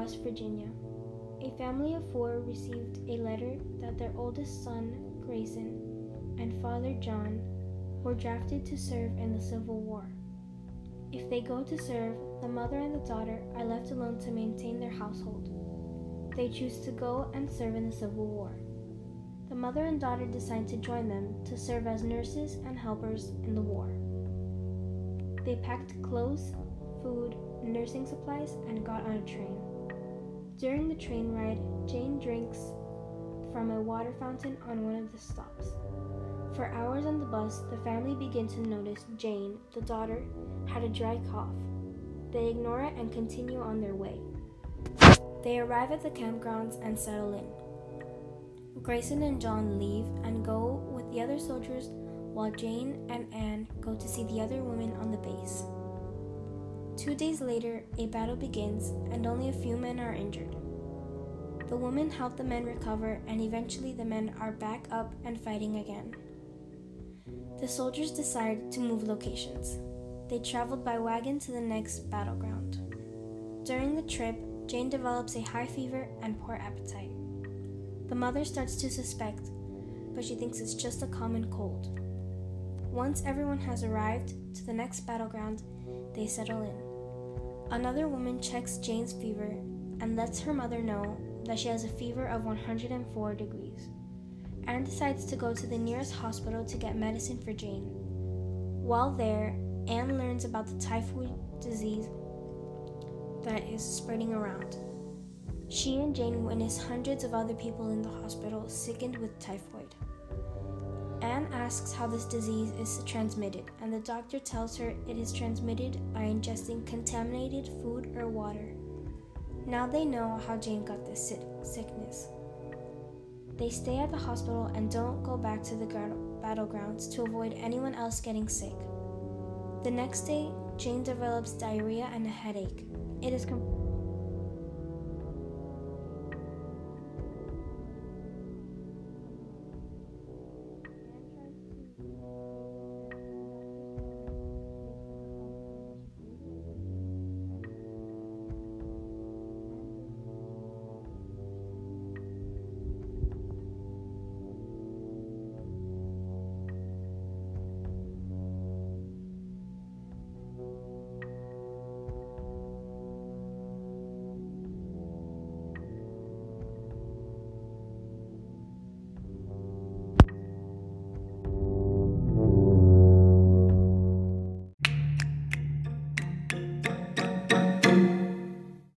West Virginia. A family of four received a letter that their oldest son, Grayson, and father, John, were drafted to serve in the Civil War. If they go to serve, the mother and the daughter are left alone to maintain their household. They choose to go and serve in the Civil War. The mother and daughter decide to join them to serve as nurses and helpers in the war. They packed clothes, food, nursing supplies, and got on a train. During the train ride, Jane drinks from a water fountain on one of the stops. For hours on the bus, the family begin to notice Jane, the daughter, had a dry cough. They ignore it and continue on their way. They arrive at the campgrounds and settle in. Grayson and John leave and go with the other soldiers while Jane and Anne go to see the other women on the base. Two days later, a battle begins and only a few men are injured. The women help the men recover, and eventually the men are back up and fighting again. The soldiers decide to move locations. They traveled by wagon to the next battleground. During the trip, Jane develops a high fever and poor appetite. The mother starts to suspect, but she thinks it's just a common cold. Once everyone has arrived to the next battleground, they settle in. Another woman checks Jane's fever and lets her mother know that she has a fever of 104 degrees. Anne decides to go to the nearest hospital to get medicine for Jane. While there, Anne learns about the typhoid disease that is spreading around. She and Jane witness hundreds of other people in the hospital sickened with typhoid. Anne asks how this disease is transmitted, and the doctor tells her it is transmitted by ingesting contaminated food or water. Now they know how Jane got this sickness. They stay at the hospital and don't go back to the battlegrounds to avoid anyone else getting sick. The next day, Jane develops diarrhea and a headache. It is